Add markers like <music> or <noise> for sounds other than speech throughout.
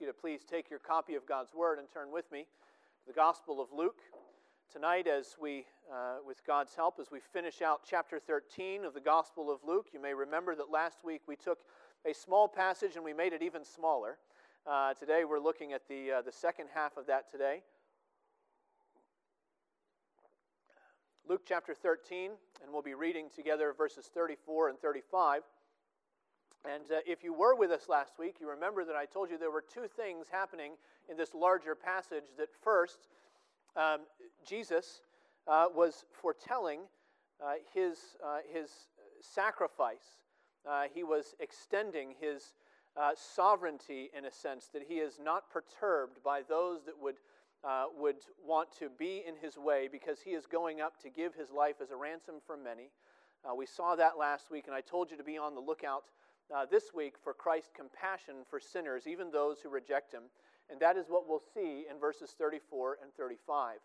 you to please take your copy of God's Word and turn with me to the Gospel of Luke. Tonight, as we, uh, with God's help, as we finish out chapter 13 of the Gospel of Luke, you may remember that last week we took a small passage and we made it even smaller. Uh, today we're looking at the, uh, the second half of that today. Luke chapter 13, and we'll be reading together verses 34 and 35. And uh, if you were with us last week, you remember that I told you there were two things happening in this larger passage. That first, um, Jesus uh, was foretelling uh, his, uh, his sacrifice, uh, he was extending his uh, sovereignty in a sense, that he is not perturbed by those that would. would want to be in his way because he is going up to give his life as a ransom for many. we saw that last week, and I told you to be on the lookout uh, this week for Christ's compassion for sinners, even those who reject him. And that is what we'll see in verses 34 and 35.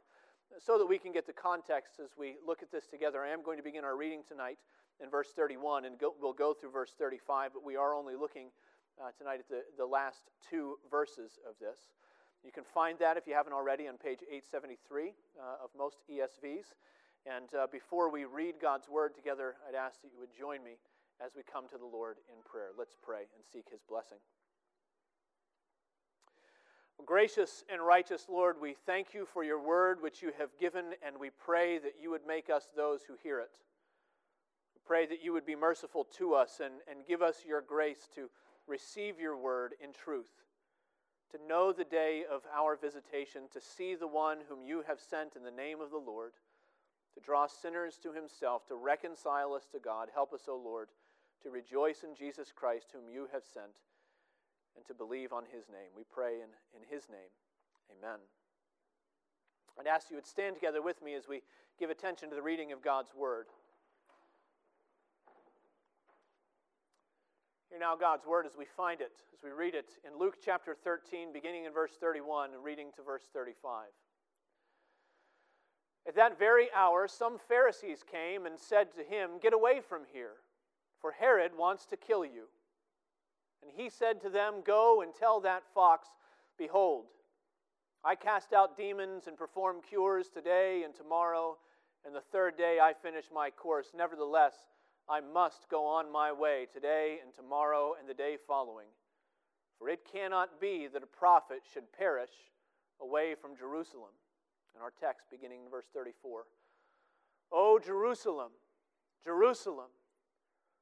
So that we can get the context as we look at this together, I am going to begin our reading tonight in verse 31, and go, we'll go through verse 35, but we are only looking uh, tonight at the, the last two verses of this. You can find that, if you haven't already, on page 873 uh, of most ESVs. And uh, before we read God's word together, I'd ask that you would join me as we come to the Lord in prayer. Let's pray and seek his blessing. Gracious and righteous Lord, we thank you for your word which you have given, and we pray that you would make us those who hear it. We pray that you would be merciful to us and, and give us your grace to receive your word in truth, to know the day of our visitation, to see the one whom you have sent in the name of the Lord, to draw sinners to himself, to reconcile us to God. Help us, O Lord to rejoice in Jesus Christ, whom you have sent, and to believe on his name. We pray in, in his name. Amen. I'd ask you would stand together with me as we give attention to the reading of God's word. Hear now God's word as we find it, as we read it in Luke chapter 13, beginning in verse 31 and reading to verse 35. At that very hour, some Pharisees came and said to him, Get away from here for Herod wants to kill you. And he said to them, Go and tell that fox, Behold, I cast out demons and perform cures today and tomorrow, and the third day I finish my course. Nevertheless, I must go on my way today and tomorrow and the day following. For it cannot be that a prophet should perish away from Jerusalem. In our text, beginning in verse 34. O Jerusalem, Jerusalem,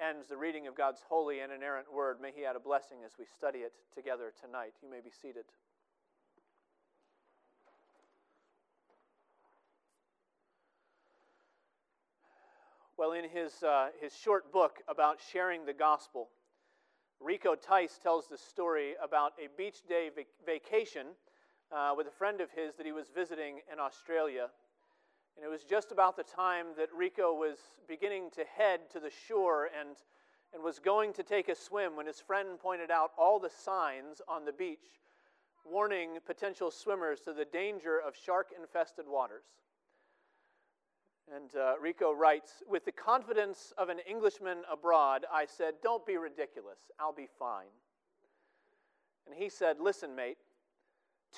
ends the reading of God's holy and inerrant word. May He add a blessing as we study it together tonight. You may be seated. Well, in his, uh, his short book about sharing the gospel, Rico Tice tells the story about a beach day vac- vacation uh, with a friend of his that he was visiting in Australia. And it was just about the time that Rico was beginning to head to the shore and, and was going to take a swim when his friend pointed out all the signs on the beach warning potential swimmers to the danger of shark infested waters. And uh, Rico writes With the confidence of an Englishman abroad, I said, Don't be ridiculous. I'll be fine. And he said, Listen, mate,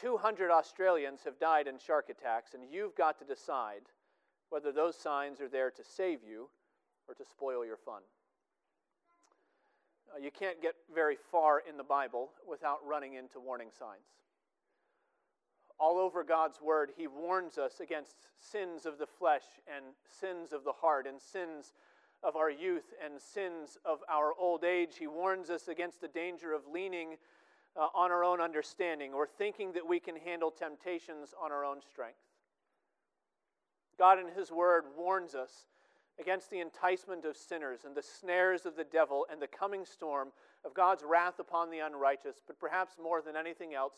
200 Australians have died in shark attacks, and you've got to decide whether those signs are there to save you or to spoil your fun. Uh, you can't get very far in the Bible without running into warning signs. All over God's Word, He warns us against sins of the flesh and sins of the heart and sins of our youth and sins of our old age. He warns us against the danger of leaning uh, on our own understanding or thinking that we can handle temptations on our own strength. God in His Word warns us against the enticement of sinners and the snares of the devil and the coming storm of God's wrath upon the unrighteous. But perhaps more than anything else,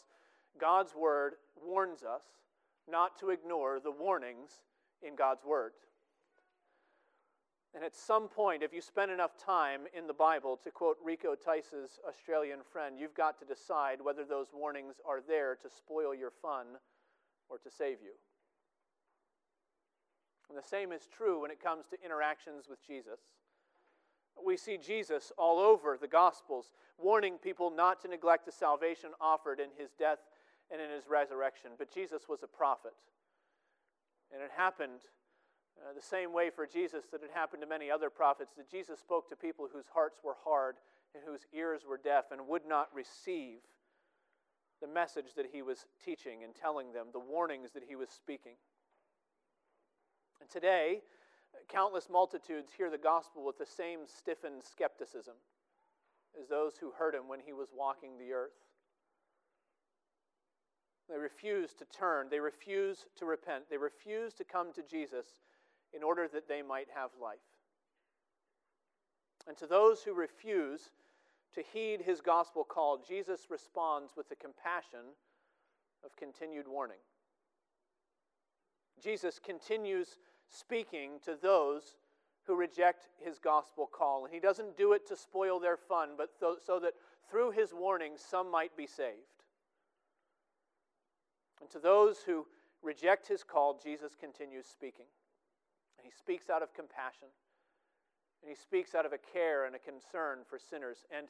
God's Word warns us not to ignore the warnings in God's Word. And at some point, if you spend enough time in the Bible, to quote Rico Tice's Australian friend, you've got to decide whether those warnings are there to spoil your fun or to save you. And the same is true when it comes to interactions with Jesus. We see Jesus all over the Gospels, warning people not to neglect the salvation offered in his death and in his resurrection. But Jesus was a prophet. And it happened uh, the same way for Jesus that it happened to many other prophets, that Jesus spoke to people whose hearts were hard and whose ears were deaf and would not receive the message that he was teaching and telling them, the warnings that he was speaking. And today, countless multitudes hear the gospel with the same stiffened skepticism as those who heard him when he was walking the earth. They refuse to turn, they refuse to repent, they refuse to come to Jesus in order that they might have life. And to those who refuse to heed his gospel call, Jesus responds with the compassion of continued warning. Jesus continues speaking to those who reject his gospel call. And he doesn't do it to spoil their fun, but so that through his warning some might be saved. And to those who reject his call, Jesus continues speaking. He speaks out of compassion. And he speaks out of a care and a concern for sinners. And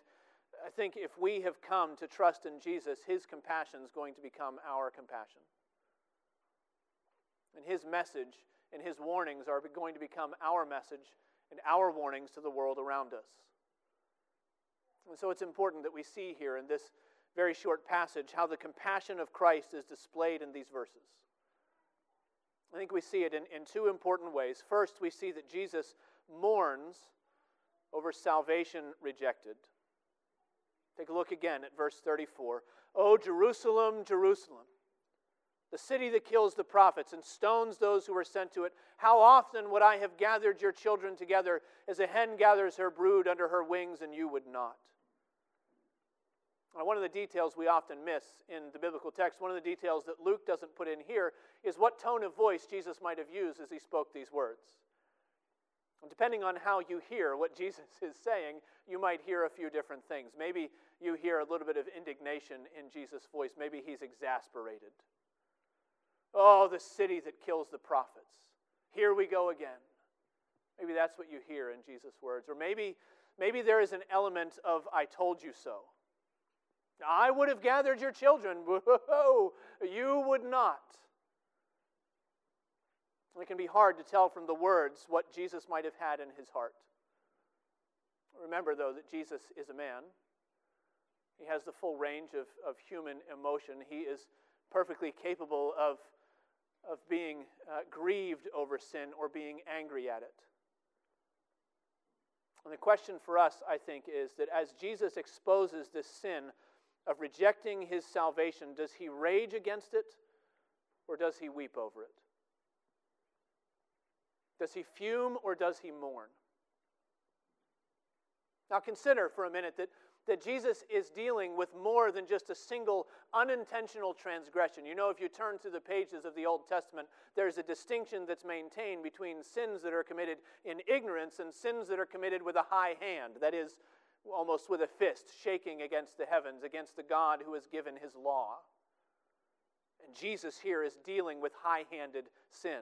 I think if we have come to trust in Jesus, his compassion is going to become our compassion. And his message and his warnings are going to become our message and our warnings to the world around us. And so it's important that we see here in this very short passage how the compassion of Christ is displayed in these verses. I think we see it in, in two important ways. First, we see that Jesus mourns over salvation rejected. Take a look again at verse 34. Oh, Jerusalem, Jerusalem, the city that kills the prophets and stones those who are sent to it, how often would I have gathered your children together as a hen gathers her brood under her wings, and you would not? One of the details we often miss in the biblical text, one of the details that Luke doesn't put in here, is what tone of voice Jesus might have used as he spoke these words. And depending on how you hear what <laughs> Jesus is saying, you might hear a few different things. Maybe you hear a little bit of indignation in Jesus' voice. Maybe he's exasperated. Oh, the city that kills the prophets. Here we go again. Maybe that's what you hear in Jesus' words. Or maybe, maybe there is an element of, I told you so. I would have gathered your children. <laughs> You would not. It can be hard to tell from the words what Jesus might have had in his heart. Remember, though, that Jesus is a man. He has the full range of, of human emotion. He is perfectly capable of, of being uh, grieved over sin or being angry at it. And the question for us, I think, is that as Jesus exposes this sin of rejecting his salvation, does he rage against it or does he weep over it? Does he fume or does he mourn? Now consider for a minute that, that Jesus is dealing with more than just a single unintentional transgression. You know, if you turn to the pages of the Old Testament, there's a distinction that's maintained between sins that are committed in ignorance and sins that are committed with a high hand. That is, almost with a fist, shaking against the heavens, against the God who has given his law. And Jesus here is dealing with high handed sin.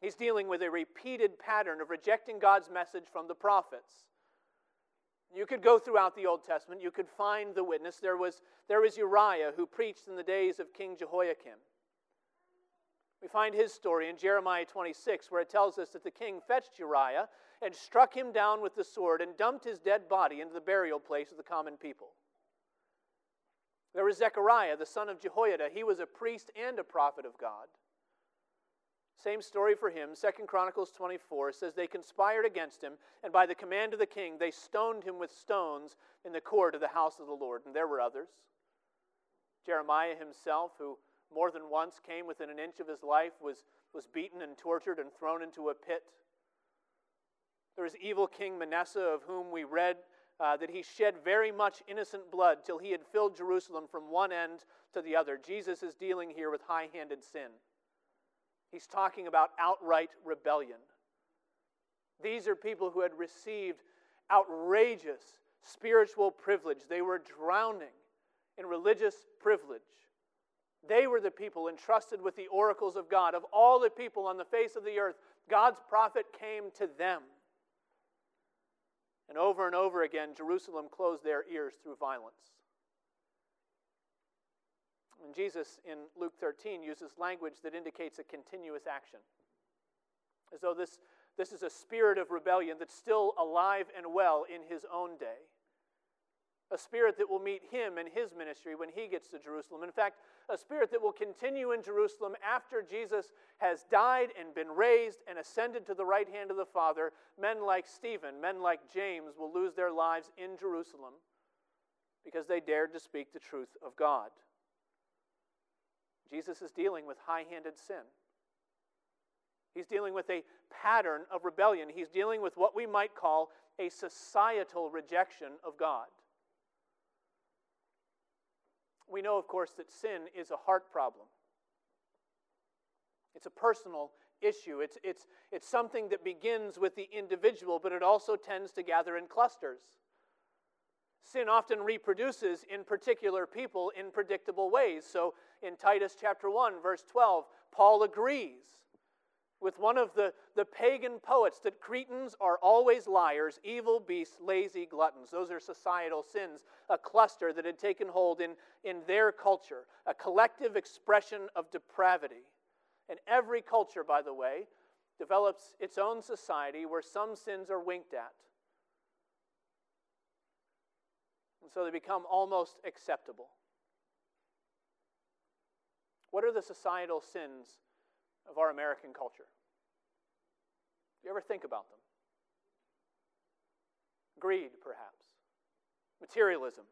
He's dealing with a repeated pattern of rejecting God's message from the prophets. You could go throughout the Old Testament, you could find the witness. There was, there was Uriah who preached in the days of King Jehoiakim. We find his story in Jeremiah 26, where it tells us that the king fetched Uriah and struck him down with the sword and dumped his dead body into the burial place of the common people. There was Zechariah, the son of Jehoiada. He was a priest and a prophet of God. Same story for him. Second Chronicles 24 says they conspired against him, and by the command of the king, they stoned him with stones in the court of the house of the Lord. And there were others. Jeremiah himself, who more than once came within an inch of his life, was, was beaten and tortured and thrown into a pit. There was evil King Manasseh, of whom we read uh, that he shed very much innocent blood till he had filled Jerusalem from one end to the other. Jesus is dealing here with high handed sin. He's talking about outright rebellion. These are people who had received outrageous spiritual privilege, they were drowning in religious privilege. They were the people entrusted with the oracles of God. Of all the people on the face of the earth, God's prophet came to them. And over and over again, Jerusalem closed their ears through violence. And Jesus in Luke 13 uses language that indicates a continuous action. As though this, this is a spirit of rebellion that's still alive and well in his own day a spirit that will meet him in his ministry when he gets to Jerusalem. In fact, a spirit that will continue in Jerusalem after Jesus has died and been raised and ascended to the right hand of the Father. Men like Stephen, men like James will lose their lives in Jerusalem because they dared to speak the truth of God. Jesus is dealing with high handed sin. He's dealing with a pattern of rebellion. He's dealing with what we might call a societal rejection of God. We know, of course, that sin is a heart problem. It's a personal issue. It's, it's, it's something that begins with the individual, but it also tends to gather in clusters. Sin often reproduces in particular people in predictable ways. So in Titus chapter 1, verse 12, Paul agrees with one of the, the pagan poets that Cretans are always liars, evil beasts, lazy gluttons. Those are societal sins, a cluster that had taken hold in, in their culture, a collective expression of depravity. And every culture, by the way, develops its own society where some sins are winked at. And so they become almost acceptable. What are the societal sins of our American culture. Do you ever think about them? Greed, perhaps, materialism,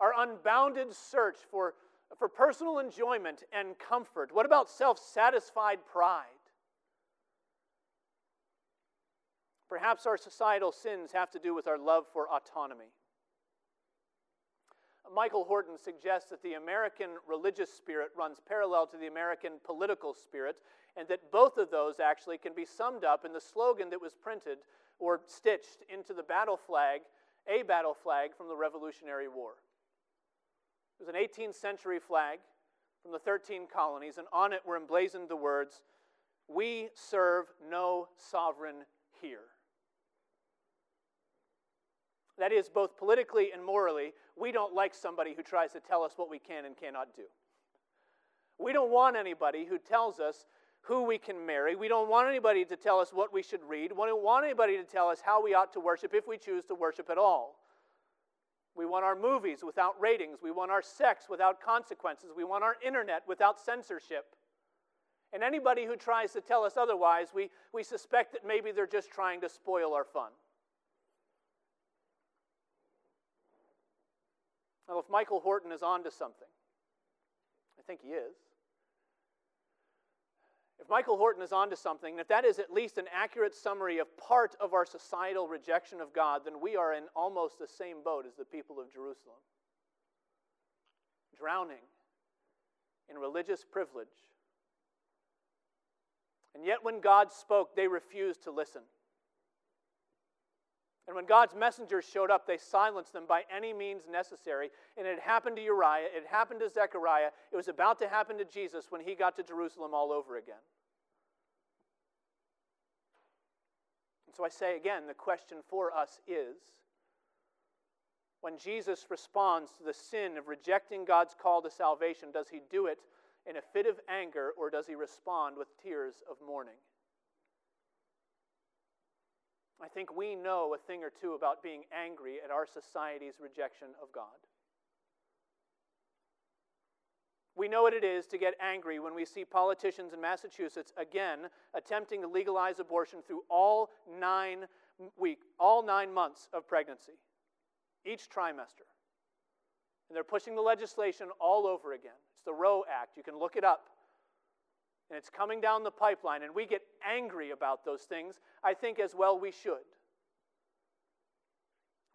our unbounded search for, for personal enjoyment and comfort. What about self satisfied pride? Perhaps our societal sins have to do with our love for autonomy. Michael Horton suggests that the American religious spirit runs parallel to the American political spirit, and that both of those actually can be summed up in the slogan that was printed or stitched into the battle flag, a battle flag from the Revolutionary War. It was an 18th century flag from the 13 colonies, and on it were emblazoned the words, We serve no sovereign here. That is, both politically and morally, we don't like somebody who tries to tell us what we can and cannot do. We don't want anybody who tells us who we can marry. We don't want anybody to tell us what we should read. We don't want anybody to tell us how we ought to worship if we choose to worship at all. We want our movies without ratings. We want our sex without consequences. We want our internet without censorship. And anybody who tries to tell us otherwise, we, we suspect that maybe they're just trying to spoil our fun. Now, if Michael Horton is onto something, I think he is. If Michael Horton is onto something, and if that is at least an accurate summary of part of our societal rejection of God, then we are in almost the same boat as the people of Jerusalem. Drowning in religious privilege. And yet, when God spoke, they refused to listen. And when God's messengers showed up, they silenced them by any means necessary. And it happened to Uriah, it happened to Zechariah, it was about to happen to Jesus when he got to Jerusalem all over again. And so I say again the question for us is when Jesus responds to the sin of rejecting God's call to salvation, does he do it in a fit of anger or does he respond with tears of mourning? I think we know a thing or two about being angry at our society's rejection of God. We know what it is to get angry when we see politicians in Massachusetts again attempting to legalize abortion through all nine week, all nine months of pregnancy, each trimester. And they're pushing the legislation all over again. It's the Roe Act. You can look it up and it's coming down the pipeline, and we get angry about those things, I think as well we should.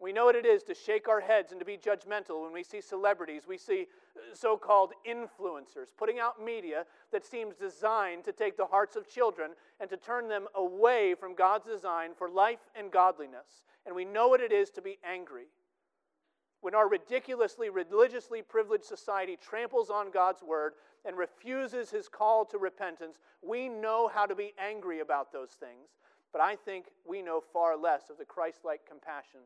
We know what it is to shake our heads and to be judgmental when we see celebrities, we see uh, so called influencers putting out media that seems designed to take the hearts of children and to turn them away from God's design for life and godliness. And we know what it is to be angry. When our ridiculously religiously privileged society tramples on God's word and refuses his call to repentance, we know how to be angry about those things. But I think we know far less of the Christ like compassion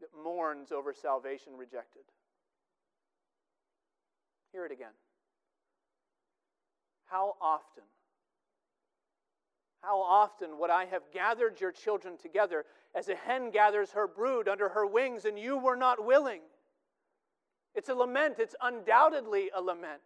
that mourns over salvation rejected. Hear it again. How often, how often would I have gathered your children together as a hen gathers her brood under her wings, and you were not willing? It's a lament, it's undoubtedly a lament.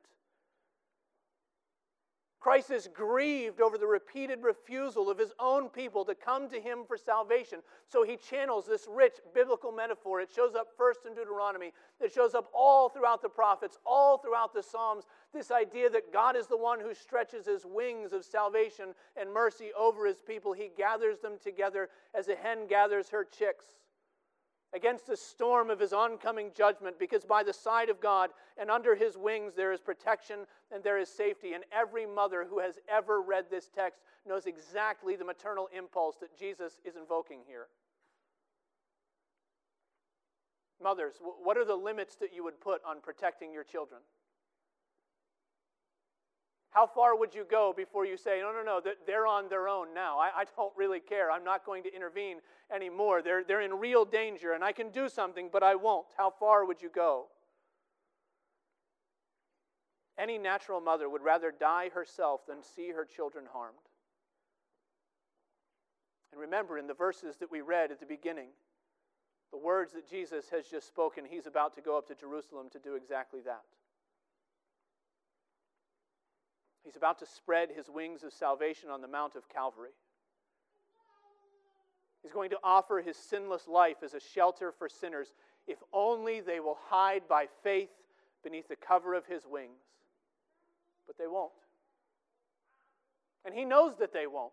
Christ is grieved over the repeated refusal of his own people to come to him for salvation. So he channels this rich biblical metaphor. It shows up first in Deuteronomy, it shows up all throughout the prophets, all throughout the Psalms. This idea that God is the one who stretches his wings of salvation and mercy over his people. He gathers them together as a hen gathers her chicks against the storm of his oncoming judgment, because by the side of God and under his wings there is protection and there is safety. And every mother who has ever read this text knows exactly the maternal impulse that Jesus is invoking here. Mothers, what are the limits that you would put on protecting your children? How far would you go before you say, no, no, no, they're on their own now? I, I don't really care. I'm not going to intervene anymore. They're, they're in real danger, and I can do something, but I won't. How far would you go? Any natural mother would rather die herself than see her children harmed. And remember, in the verses that we read at the beginning, the words that Jesus has just spoken, he's about to go up to Jerusalem to do exactly that. He's about to spread his wings of salvation on the Mount of Calvary. He's going to offer his sinless life as a shelter for sinners if only they will hide by faith beneath the cover of his wings. But they won't. And he knows that they won't.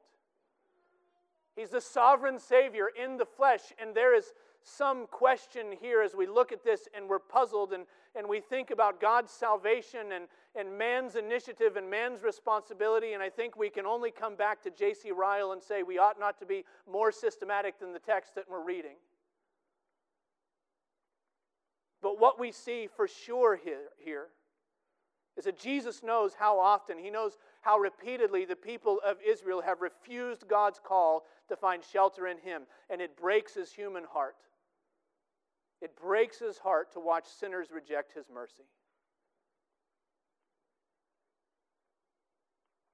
He's the sovereign Savior in the flesh, and there is some question here as we look at this and we're puzzled and, and we think about God's salvation and, and man's initiative and man's responsibility. And I think we can only come back to J.C. Ryle and say we ought not to be more systematic than the text that we're reading. But what we see for sure here, here is that Jesus knows how often, he knows how repeatedly the people of Israel have refused God's call to find shelter in him, and it breaks his human heart. It breaks his heart to watch sinners reject his mercy.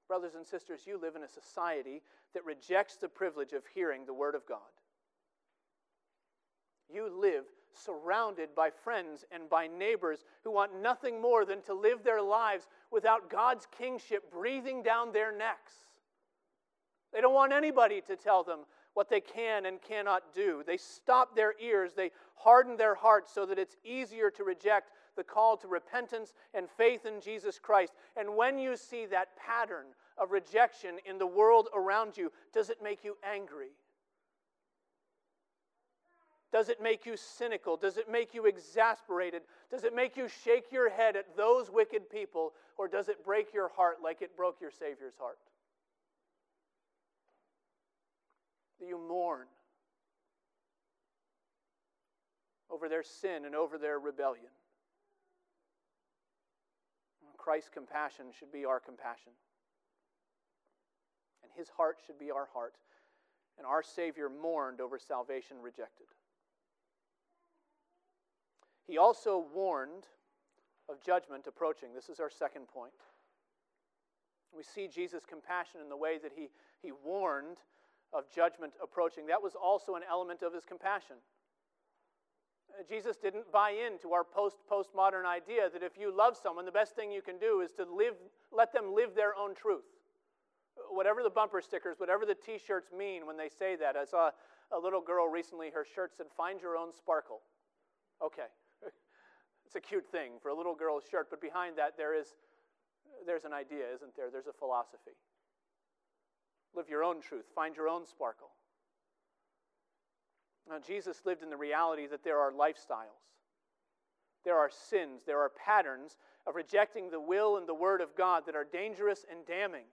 Brothers and sisters, you live in a society that rejects the privilege of hearing the Word of God. You live surrounded by friends and by neighbors who want nothing more than to live their lives without God's kingship breathing down their necks. They don't want anybody to tell them what they can and cannot do. They stop their ears, they harden their hearts so that it's easier to reject the call to repentance and faith in Jesus Christ. And when you see that pattern of rejection in the world around you, does it make you angry? Does it make you cynical? Does it make you exasperated? Does it make you shake your head at those wicked people? Or does it break your heart like it broke your Savior's heart? That you mourn over their sin and over their rebellion. Christ's compassion should be our compassion. And his heart should be our heart. And our Savior mourned over salvation rejected. He also warned of judgment approaching. This is our second point. We see Jesus' compassion in the way that he, he warned of judgment approaching. That was also an element of his compassion. Uh, Jesus didn't buy into our post postmodern idea that if you love someone, the best thing you can do is to live, let them live their own truth. Whatever the bumper stickers, whatever the t shirts mean when they say that. I saw a little girl recently, her shirt said, Find your own sparkle. Okay. <laughs> it's a cute thing for a little girl's shirt, but behind that, there is, there's an idea, isn't there? There's a philosophy. Live your own truth, find your own sparkle. Now, Jesus lived in the reality that there are lifestyles, there are sins, there are patterns of rejecting the will and the word of God that are dangerous and damning.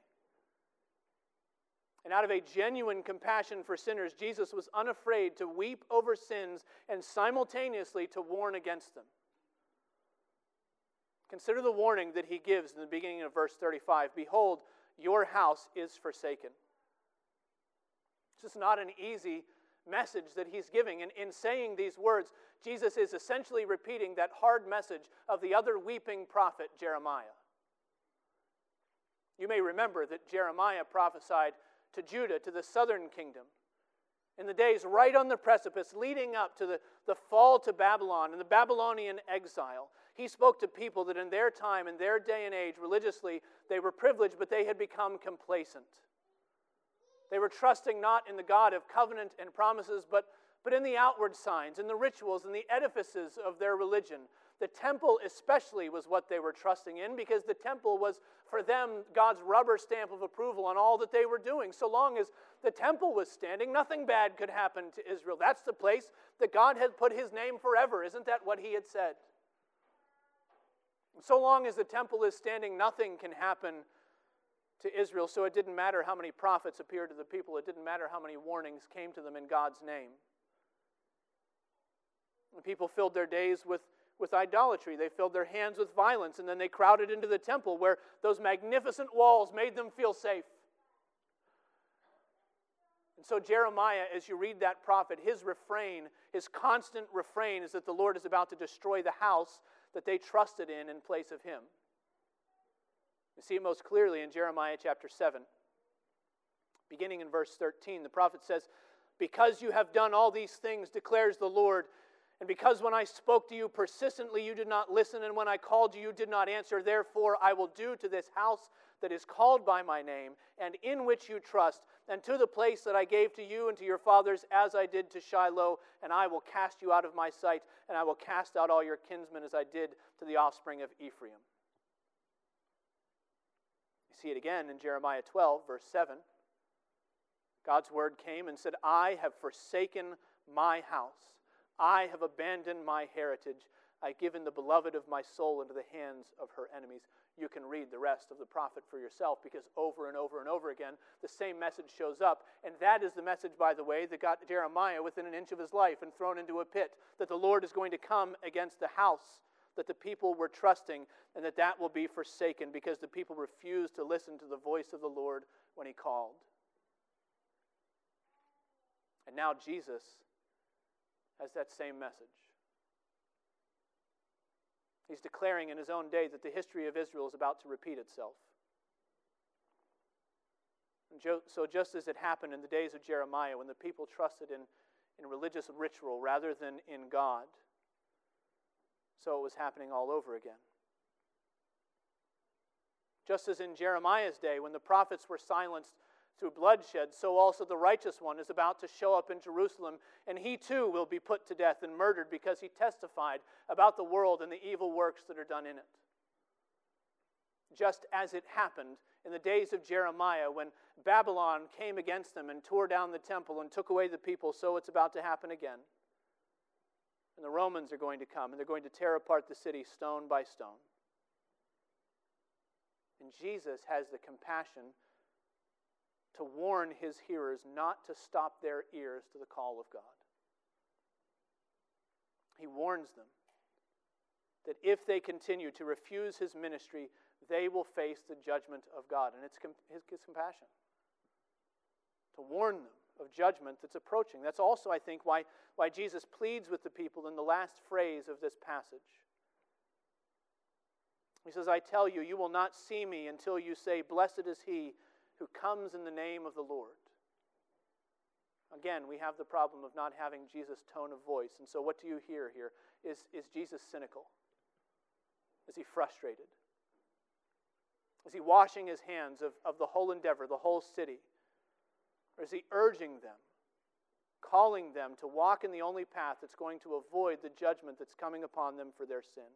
And out of a genuine compassion for sinners, Jesus was unafraid to weep over sins and simultaneously to warn against them. Consider the warning that he gives in the beginning of verse 35 Behold, your house is forsaken. This is not an easy message that he's giving. And in saying these words, Jesus is essentially repeating that hard message of the other weeping prophet, Jeremiah. You may remember that Jeremiah prophesied to Judah, to the southern kingdom, in the days right on the precipice leading up to the, the fall to Babylon and the Babylonian exile. He spoke to people that in their time, in their day and age, religiously, they were privileged, but they had become complacent. They were trusting not in the God of covenant and promises, but, but in the outward signs, in the rituals, in the edifices of their religion. The temple, especially, was what they were trusting in because the temple was, for them, God's rubber stamp of approval on all that they were doing. So long as the temple was standing, nothing bad could happen to Israel. That's the place that God had put his name forever. Isn't that what he had said? So long as the temple is standing, nothing can happen to Israel. So it didn't matter how many prophets appeared to the people, it didn't matter how many warnings came to them in God's name. The people filled their days with with idolatry. They filled their hands with violence, and then they crowded into the temple where those magnificent walls made them feel safe. And so, Jeremiah, as you read that prophet, his refrain, his constant refrain, is that the Lord is about to destroy the house that they trusted in in place of him. You see it most clearly in Jeremiah chapter 7. Beginning in verse 13, the prophet says, Because you have done all these things, declares the Lord, and because when I spoke to you persistently, you did not listen, and when I called you, you did not answer, therefore I will do to this house that is called by my name, and in which you trust, and to the place that I gave to you and to your fathers, as I did to Shiloh, and I will cast you out of my sight, and I will cast out all your kinsmen, as I did to the offspring of Ephraim. You see it again in Jeremiah 12, verse 7. God's word came and said, I have forsaken my house I have abandoned my heritage. I've given the beloved of my soul into the hands of her enemies. You can read the rest of the prophet for yourself because over and over and over again, the same message shows up. And that is the message, by the way, that got Jeremiah within an inch of his life and thrown into a pit that the Lord is going to come against the house that the people were trusting and that that will be forsaken because the people refused to listen to the voice of the Lord when he called. And now Jesus has that same message. He's declaring in his own day that the history of Israel is about to repeat itself. And so, just as it happened in the days of Jeremiah, when the people trusted in, in religious ritual rather than in God, so it was happening all over again. Just as in Jeremiah's day, when the prophets were silenced through bloodshed, so also the righteous one is about to show up in Jerusalem, and he too will be put to death and murdered because he testified about the world and the evil works that are done in it. Just as it happened in the days of Jeremiah when Babylon came against them and tore down the temple and took away the people, so it's about to happen again. And the Romans are going to come and they're going to tear apart the city stone by stone. And Jesus has the compassion to warn his hearers not to stop their ears to the call of God. He warns them that if they continue to refuse his ministry, they will face the judgment of God. And it's his, compassion to warn them of judgment that's approaching. That's also, I think, why, why Jesus pleads with the people in the last phrase of this passage. He says, I tell you, you will not see me until you say, Blessed is he who comes in the name of the Lord. Again, we have the problem of not having Jesus' tone of voice. And so, what do you hear here? Is, is Jesus cynical? Is he frustrated? Is he washing his hands of, of the whole endeavor, the whole city? Or is he urging them, calling them to walk in the only path that's going to avoid the judgment that's coming upon them for their sin?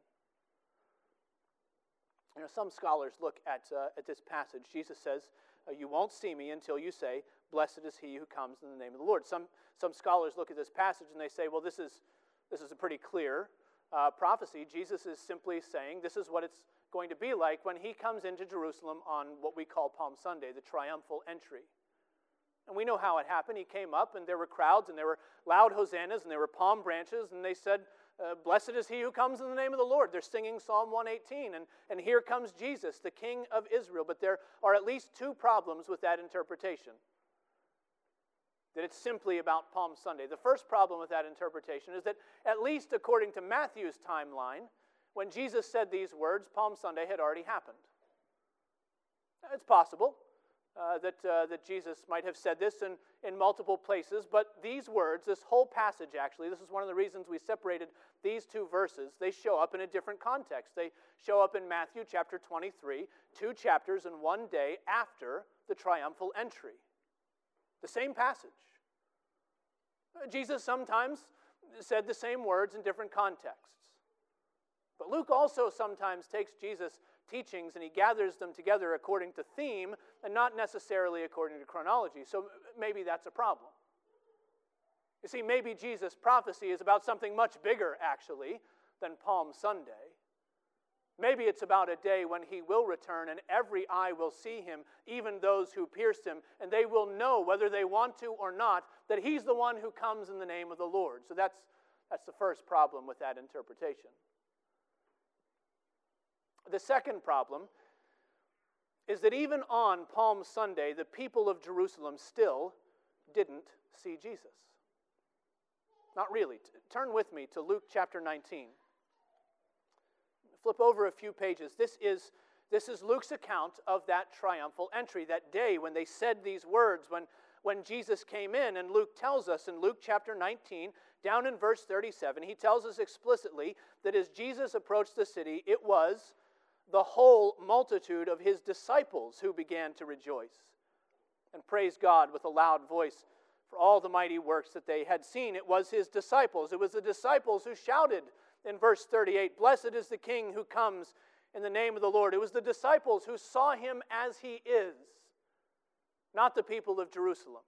You know, some scholars look at, uh, at this passage. Jesus says, uh, You won't see me until you say, Blessed is he who comes in the name of the Lord. Some, some scholars look at this passage and they say, well, this is, this is a pretty clear uh, prophecy. Jesus is simply saying this is what it's going to be like when he comes into Jerusalem on what we call Palm Sunday, the triumphal entry. And we know how it happened. He came up, and there were crowds, and there were loud hosannas, and there were palm branches, and they said, uh, Blessed is he who comes in the name of the Lord. They're singing Psalm 118, and, and here comes Jesus, the King of Israel. But there are at least two problems with that interpretation that it's simply about Palm Sunday. The first problem with that interpretation is that, at least according to Matthew's timeline, when Jesus said these words, Palm Sunday had already happened. It's possible uh, that, uh, that Jesus might have said this in, in multiple places, but these words, this whole passage actually, this is one of the reasons we separated these two verses, they show up in a different context. They show up in Matthew chapter 23, two chapters and one day after the triumphal entry. The same passage. Jesus sometimes said the same words in different contexts. But Luke also sometimes takes Jesus' teachings and he gathers them together according to theme and not necessarily according to chronology. So maybe that's a problem. You see, maybe Jesus' prophecy is about something much bigger, actually, than Palm Sunday. Maybe it's about a day when he will return and every eye will see him, even those who pierced him, and they will know, whether they want to or not, that he's the one who comes in the name of the Lord. So that's, that's the first problem with that interpretation. The second problem is that even on Palm Sunday, the people of Jerusalem still didn't see Jesus. Not really. Turn with me to Luke chapter 19. Flip over a few pages. This is, this is Luke's account of that triumphal entry, that day when they said these words, when, when Jesus came in. And Luke tells us in Luke chapter 19, down in verse 37, he tells us explicitly that as Jesus approached the city, it was the whole multitude of his disciples who began to rejoice and praise God with a loud voice for all the mighty works that they had seen. It was his disciples. It was the disciples who shouted in verse 38 Blessed is the King who comes in the name of the Lord. It was the disciples who saw him as he is, not the people of Jerusalem.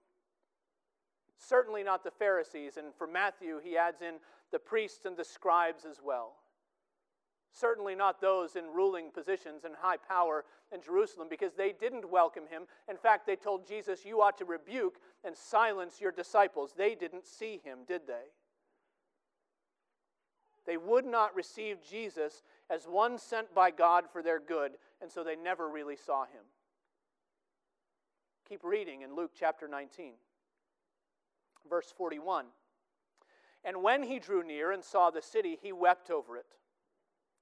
Certainly not the Pharisees. And for Matthew, he adds in the priests and the scribes as well. Certainly not those in ruling positions and high power in Jerusalem, because they didn't welcome him. In fact, they told Jesus, You ought to rebuke and silence your disciples. They didn't see him, did they? They would not receive Jesus as one sent by God for their good, and so they never really saw him. Keep reading in Luke chapter 19, verse 41. And when he drew near and saw the city, he wept over it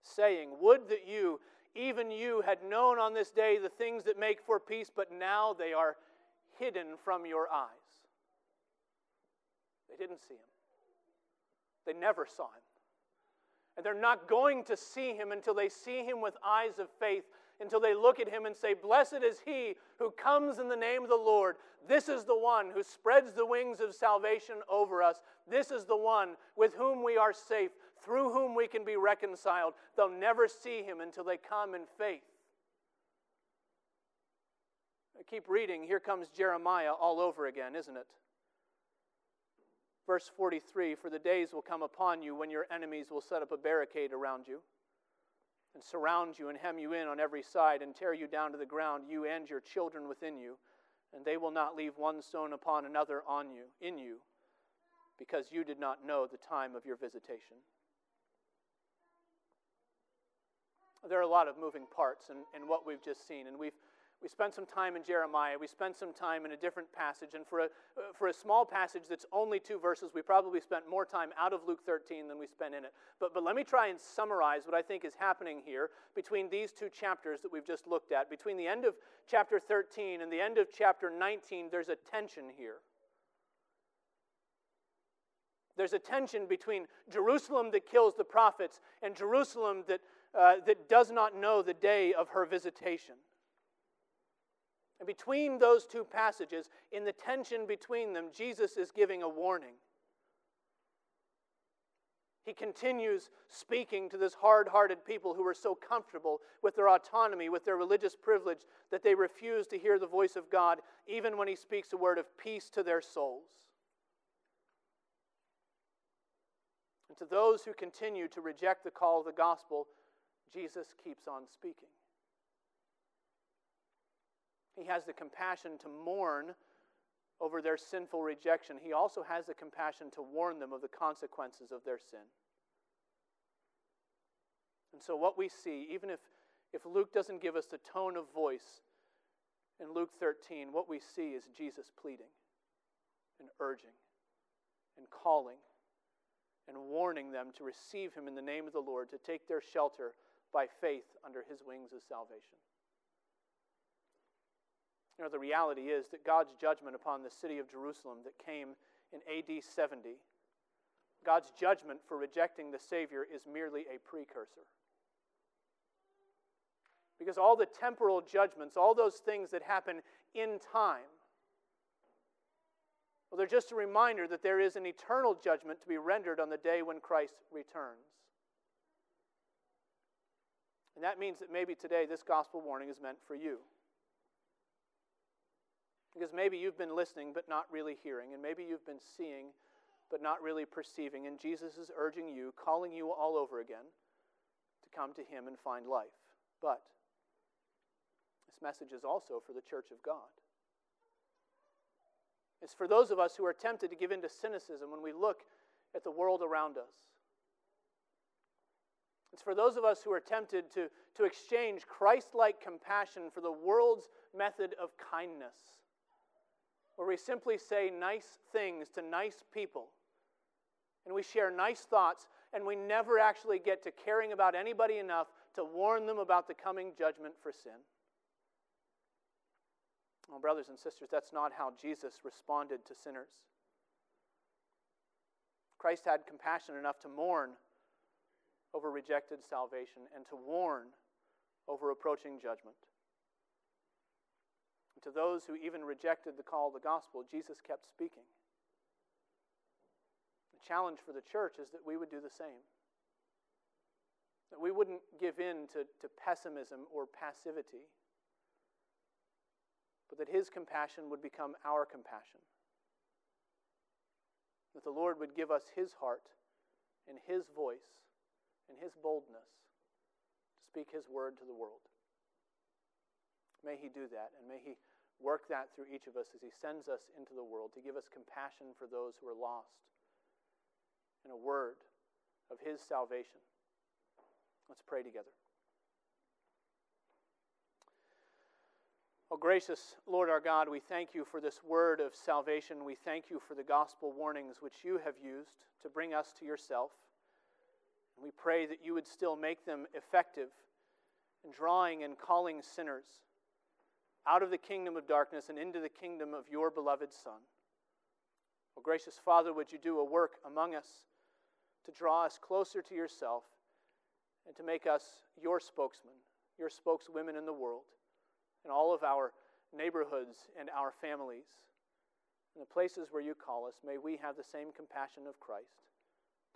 saying, Would that you, even you, had known on this day the things that make for peace, but now they are hidden from your eyes. They didn't see him, they never saw him. And they're not going to see him until they see him with eyes of faith, until they look at him and say, Blessed is he who comes in the name of the Lord. This is the one who spreads the wings of salvation over us. This is the one with whom we are safe through whom we can be reconciled. They'll never see him until they come in faith. I keep reading. Here comes Jeremiah all over again, isn't it? Verse 43 For the days will come upon you when your enemies will set up a barricade around you and surround you and hem you in on every side and tear you down to the ground, you and your children within you, and they will not leave one stone upon another on you, in you, because you did not know the time of your visitation. There are a lot of moving parts in, in what we've just seen. And we've we spent some time in Jeremiah. We spent some time in a different passage. And for a, for a small passage that's only two verses, we probably spent more time out of Luke 13 than we spent in it. But, but let me try and summarize what I think is happening here between these two chapters that we've just looked at. Between the end of chapter 13 and the end of chapter 19, there's a tension here. There's a tension between Jerusalem that kills the prophets and Jerusalem that uh, that does not know the day of her visitation. And between those two passages, in the tension between them, Jesus is giving a warning. He continues speaking to this hard hearted people who are so comfortable with their autonomy, with their religious privilege, that they refuse to hear the voice of God, even when He speaks a word of peace to their souls. And to those who continue to reject the call of the gospel, Jesus keeps on speaking. He has the compassion to mourn over their sinful rejection. He also has the compassion to warn them of the consequences of their sin. And so, what we see, even if, if Luke doesn't give us the tone of voice in Luke 13, what we see is Jesus pleading and urging and calling and warning them to receive him in the name of the Lord, to take their shelter by faith under his wings of salvation. You know, the reality is that God's judgment upon the city of Jerusalem that came in AD 70, God's judgment for rejecting the Savior is merely a precursor. Because all the temporal judgments, all those things that happen in time, well, they're just a reminder that there is an eternal judgment to be rendered on the day when Christ returns. And that means that maybe today this gospel warning is meant for you. Because maybe you've been listening but not really hearing, and maybe you've been seeing but not really perceiving, and Jesus is urging you, calling you all over again to come to Him and find life. But this message is also for the church of God. It's for those of us who are tempted to give in to cynicism when we look at the world around us. It's for those of us who are tempted to, to exchange Christ like compassion for the world's method of kindness where we simply say nice things to nice people and we share nice thoughts and we never actually get to caring about anybody enough to warn them about the coming judgment for sin. Well, brothers and sisters, that's not how Jesus responded to sinners. Christ had compassion enough to mourn over rejected salvation and to warn over approaching judgment to those who even rejected the call of the gospel, Jesus kept speaking. The challenge for the church is that we would do the same. That we wouldn't give in to, to pessimism or passivity, but that His compassion would become our compassion. That the Lord would give us His heart and His voice and His boldness to speak His word to the world. May He do that, and may He work that through each of us as He sends us into the world to give us compassion for those who are lost and a word of His salvation. Let's pray together. Oh, gracious Lord our God, we thank you for this word of salvation. We thank you for the gospel warnings which you have used to bring us to yourself. And we pray that you would still make them effective in drawing and calling sinners out of the kingdom of darkness and into the kingdom of your beloved Son. Oh, gracious Father, would you do a work among us to draw us closer to yourself and to make us your spokesman, your spokeswomen in the world, in all of our neighborhoods and our families. In the places where you call us, may we have the same compassion of Christ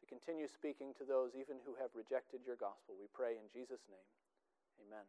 to continue speaking to those even who have rejected your gospel. We pray in Jesus' name. Amen.